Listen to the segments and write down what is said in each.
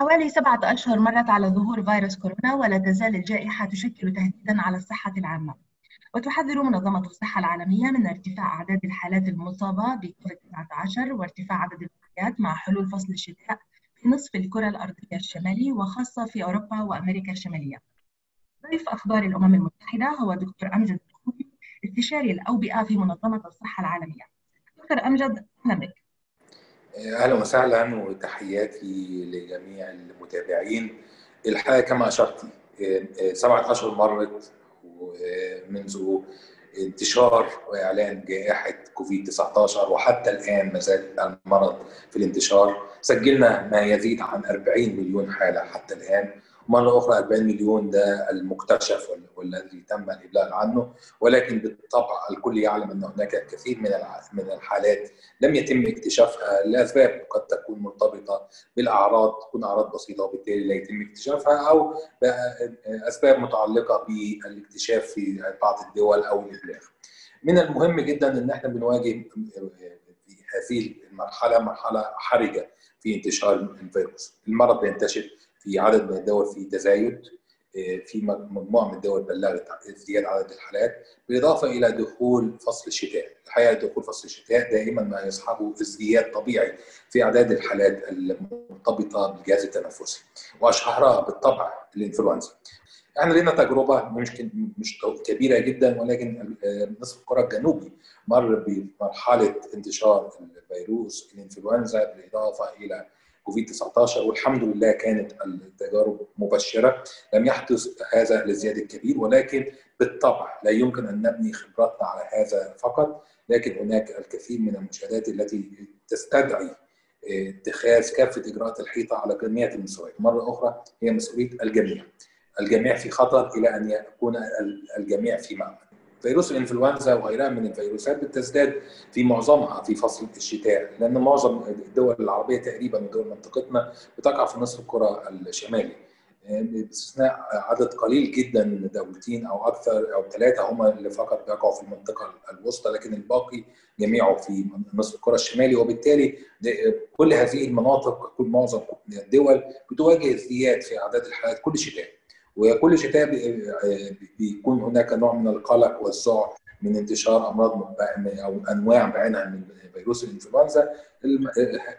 حوالي سبعة أشهر مرت على ظهور فيروس كورونا ولا تزال الجائحة تشكل تهديدا على الصحة العامة وتحذر منظمة الصحة العالمية من ارتفاع أعداد الحالات المصابة بكوفيد 19 وارتفاع عدد الوفيات مع حلول فصل الشتاء في نصف الكرة الأرضية الشمالي وخاصة في أوروبا وأمريكا الشمالية. ضيف أخبار الأمم المتحدة هو دكتور أمجد استشاري الأوبئة في منظمة الصحة العالمية. دكتور أمجد أهلا بك. أهلا وسهلا وتحياتي لجميع المتابعين. الحقيقة كما أشرت سبعة أشهر مرت ومنذ انتشار واعلان جائحة كوفيد 19 وحتى الآن ما زال المرض في الانتشار. سجلنا ما يزيد عن 40 مليون حالة حتى الآن. مرة أخرى 40 مليون ده المكتشف والذي تم الإبلاغ عنه ولكن بالطبع الكل يعلم أن هناك كثير من من الحالات لم يتم اكتشافها لأسباب قد تكون مرتبطة بالأعراض تكون أعراض بسيطة وبالتالي لا يتم اكتشافها أو أسباب متعلقة بالاكتشاف في بعض الدول أو الإبلاغ. من المهم جدا أن إحنا بنواجه في هذه المرحلة مرحلة حرجة في انتشار الفيروس. المرض بينتشر في عدد من الدول في تزايد في مجموعة من الدول بلغت ازدياد عدد الحالات بالإضافة إلى دخول فصل الشتاء، الحقيقة دخول فصل الشتاء دائما ما يصحبه ازدياد طبيعي في أعداد الحالات المرتبطة بالجهاز التنفسي وأشهرها بالطبع الإنفلونزا. إحنا لنا تجربة ممكن مش كبيرة جدا ولكن نصف الكرة الجنوبي مر بمرحلة انتشار الفيروس الإنفلونزا بالإضافة إلى كوفيد 19 والحمد لله كانت التجارب مبشرة. لم يحدث هذا الازدياد الكبير ولكن بالطبع لا يمكن أن نبني خبراتنا على هذا فقط لكن هناك الكثير من المشاهدات التي تستدعي اتخاذ كافة إجراءات الحيطة على جميع المستويات مرة أخرى هي مسؤولية الجميع. الجميع في خطر إلى أن يكون الجميع في مأمن فيروس الإنفلونزا وغيرها من الفيروسات بتزداد في معظمها في فصل الشتاء لأن معظم الدول العربية تقريبا ودول منطقتنا بتقع في نصف الكرة الشمالي. باستثناء عدد قليل جدا من دولتين أو أكثر أو ثلاثة هم اللي فقط بيقعوا في المنطقة الوسطى لكن الباقي جميعه في نصف الكرة الشمالي. وبالتالي كل هذه المناطق كل معظم الدول بتواجه ازدياد في أعداد الحالات كل شتاء. وكل شتاء بيكون هناك نوع من القلق والذعر من انتشار أمراض أو أنواع بعينها من فيروس الإنفلونزا.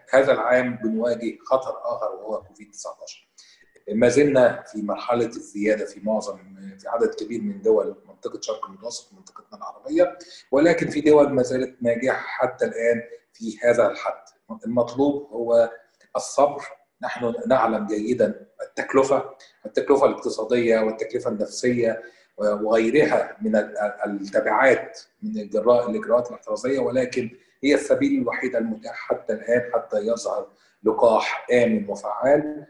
هذا العام بنواجه خطر آخر وهو كوفيد 19 ما زلنا في مرحلة الزيادة في معظم في عدد كبير من دول منطقة شرق المتوسط منطقتنا العربية ولكن في دول ما زالت ناجحة حتى الآن في هذا الحد. المطلوب هو الصبر نحن نعلم جيدا التكلفة التكلفة الاقتصادية والتكلفة النفسية وغيرها من التبعات من الجراء الإجراءات الاحترازية ولكن هي السبيل الوحيد المتاح حتى الآن حتى يظهر لقاح آمن وفعال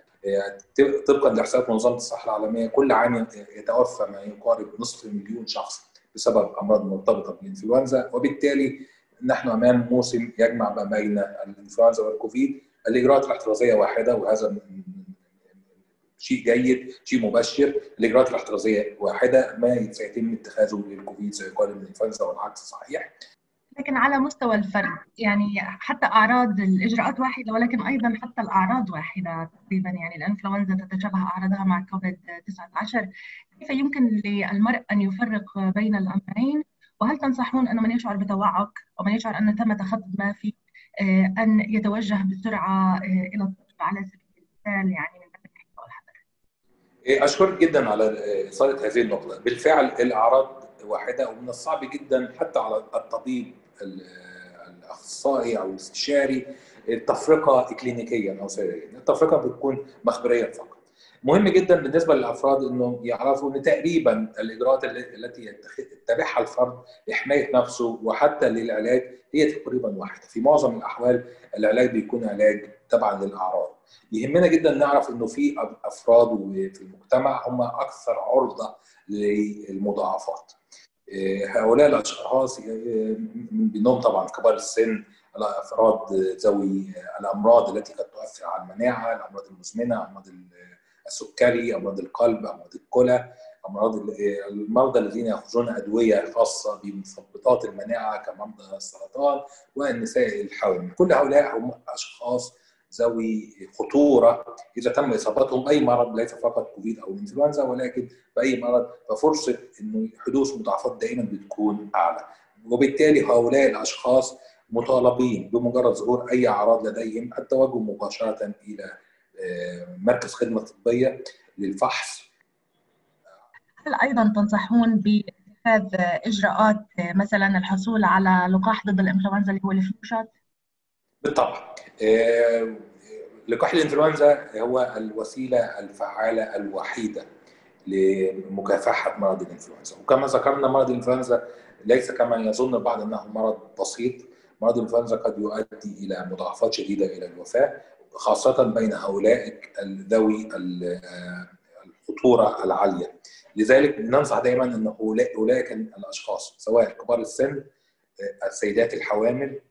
طبقا لاحصائيات منظمة الصحة العالمية. كل عام يتوفى ما يقارب نصف مليون شخص بسبب أمراض مرتبطة بالإنفلونزا وبالتالي نحن أمام موسم يجمع ما بين الإنفلونزا والكوفيد. الإجراءات الاحترازية واحدة وهذا شيء جيد شيء مبشر. الإجراءات الاحترازية واحدة ما سيتم اتخاذه للكوفيد سيقال من الانفلونزا والعكس صحيح. لكن على مستوى الفرد يعني حتى أعراض الإجراءات واحدة ولكن أيضا حتى الأعراض واحدة تقريبا يعني الإنفلونزا تتشابه أعراضها مع كوفيد 19 كيف يمكن للمرء أن يفرق بين الأمرين؟ وهل تنصحون أن من يشعر بتوعك ومن يشعر أن تم تخطي ما في أن يتوجه بسرعة إلى الطب على سبيل المثال يعني من أشكرك جدا على اثاره هذه النقطة. بالفعل الأعراض واحدة ومن الصعب جدا حتى على الطبيب الأخصائي أو الاستشاري التفرقة كلينيكيا أو سريريا. التفرقة بتكون مخبريا فقط. مهم جدا بالنسبة للأفراد انهم يعرفوا إن تقريبا الإجراءات التي يتبعها الفرد لحماية نفسه وحتى للعلاج هي تقريبا واحدة. في معظم الأحوال العلاج بيكون علاج تبعا للأعراض. يهمنا جدا نعرف إنه في أفراد في المجتمع هم أكثر عرضة للمضاعفات. هؤلاء الأشخاص من بينهم طبعا كبار السن الأفراد ذوي الأمراض التي قد تؤثر على المناعة الأمراض المزمنة امراض السكري أمراض القلب أمراض الكلى أمراض المرضى الذين ياخذون أدوية خاصة بمثبطات المناعة كمرضى السرطان والنساء الحوامل. كل هؤلاء هم أشخاص ذوي خطورة. إذا تم إصابتهم باي مرض ليس فقط كوفيد أو إنفلونزا ولكن بأي مرض ففرصة انه حدوث مضاعفات دائما بتكون أعلى. وبالتالي هؤلاء الأشخاص مطالبين بمجرد ظهور أي أعراض لديهم التوجه مباشرة إلى مركز خدمة طبية للفحص. هل أيضا تنصحون باتخاذ إجراءات مثلا الحصول على لقاح ضد الإنفلونزا اللي هو الفلوشات؟ بالطبع. لقاح الإنفلونزا هو الوسيلة الفعالة الوحيدة لمكافحة مرض الإنفلونزا. وكما ذكرنا مرض الإنفلونزا ليس كما يظن البعض إنه مرض بسيط. مرض الإنفلونزا قد يؤدي إلى مضاعفات شديدة إلى الوفاة. خاصة بين هؤلاء ذوي الخطورة العالية. لذلك ننصح دائما إن اولئك الأشخاص سواء كبار السن السيدات الحوامل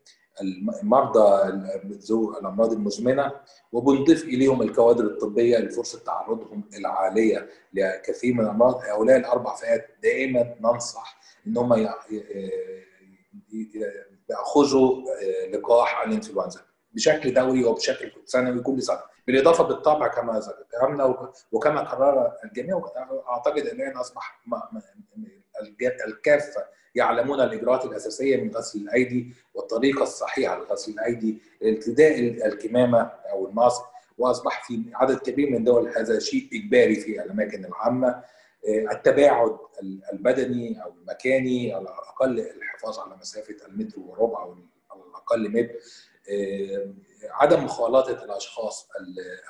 المرضى ذو الأمراض المزمنة وبنضيف إليهم الكوادر الطبية لفرصة تعرضهم العالية لكثير من الأمراض. هؤلاء الأربع فئات دائما ننصح إن هم يأخذوا لقاح الإنفلونزا. بشكل دوري وبشكل سنوي كل سنة بالإضافة بالطبع كما ذكرنا وكما قرر الجميع اعتقد الان أصبح الكافه يعلمون الإجراءات الأساسية من غسل الأيدي والطريقة الصحيحة لغسل الأيدي ارتداء الكمامة أو الماسك وأصبح في عدد كبير من الدول هذا شيء إجباري في الأماكن العامة التباعد البدني أو المكاني على الأقل الحفاظ على مسافة المتر وربع أو على الأقل متر عدم مخالطة الأشخاص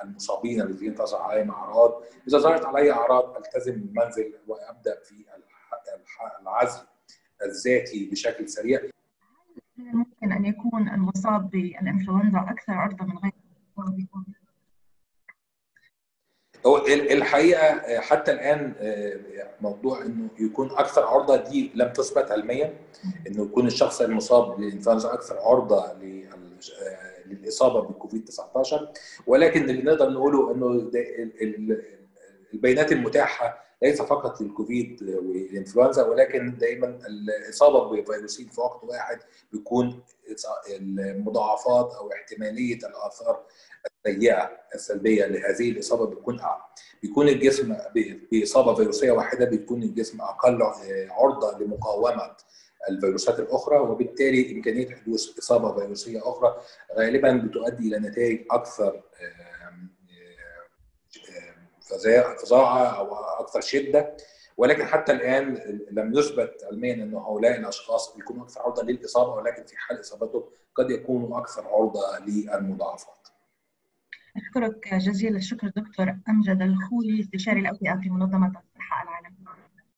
المصابين الذين تظهر عليهم أعراض. إذا ظهرت علي أعراض ألتزم المنزل وأبدأ في العزل الذاتي بشكل سريع. ممكن أن يكون المصاب بالإنفلونزا أكثر عرضة من غير هو الحقيقة حتى الآن موضوع إنه يكون أكثر عرضة دي لم تثبت علميا. إنه يكون الشخص المصاب بالإنفلونزا أكثر عرضة للإصابة بالكوفيد 19 ولكن اللي نقدر نقوله إنه البيانات المتاحة ليس فقط للكوفيد والإنفلونزا ولكن دائما الإصابة بفيروسين في وقت واحد بيكون المضاعفات أو احتمالية الآثار السيئة السلبية لهذه الإصابة بتكون أعلى. بيكون الجسم بإصابة فيروسية واحدة بيكون الجسم أقل عرضة لمقاومة الفيروسات الأخرى وبالتالي إمكانية حدوث إصابة فيروسية أخرى غالبا بتؤدي إلى نتائج أكثر فظاعة أو أكثر شدة ولكن حتى الآن لم يثبت علميا أن هؤلاء الأشخاص بيكونوا أكثر عرضة للإصابة ولكن في حال اصابتهم قد يكونوا أكثر عرضة للمضاعفات. أشكرك جزيل الشكر دكتور أمجد الخولي استشاري الاوبئه في منظمة الصحة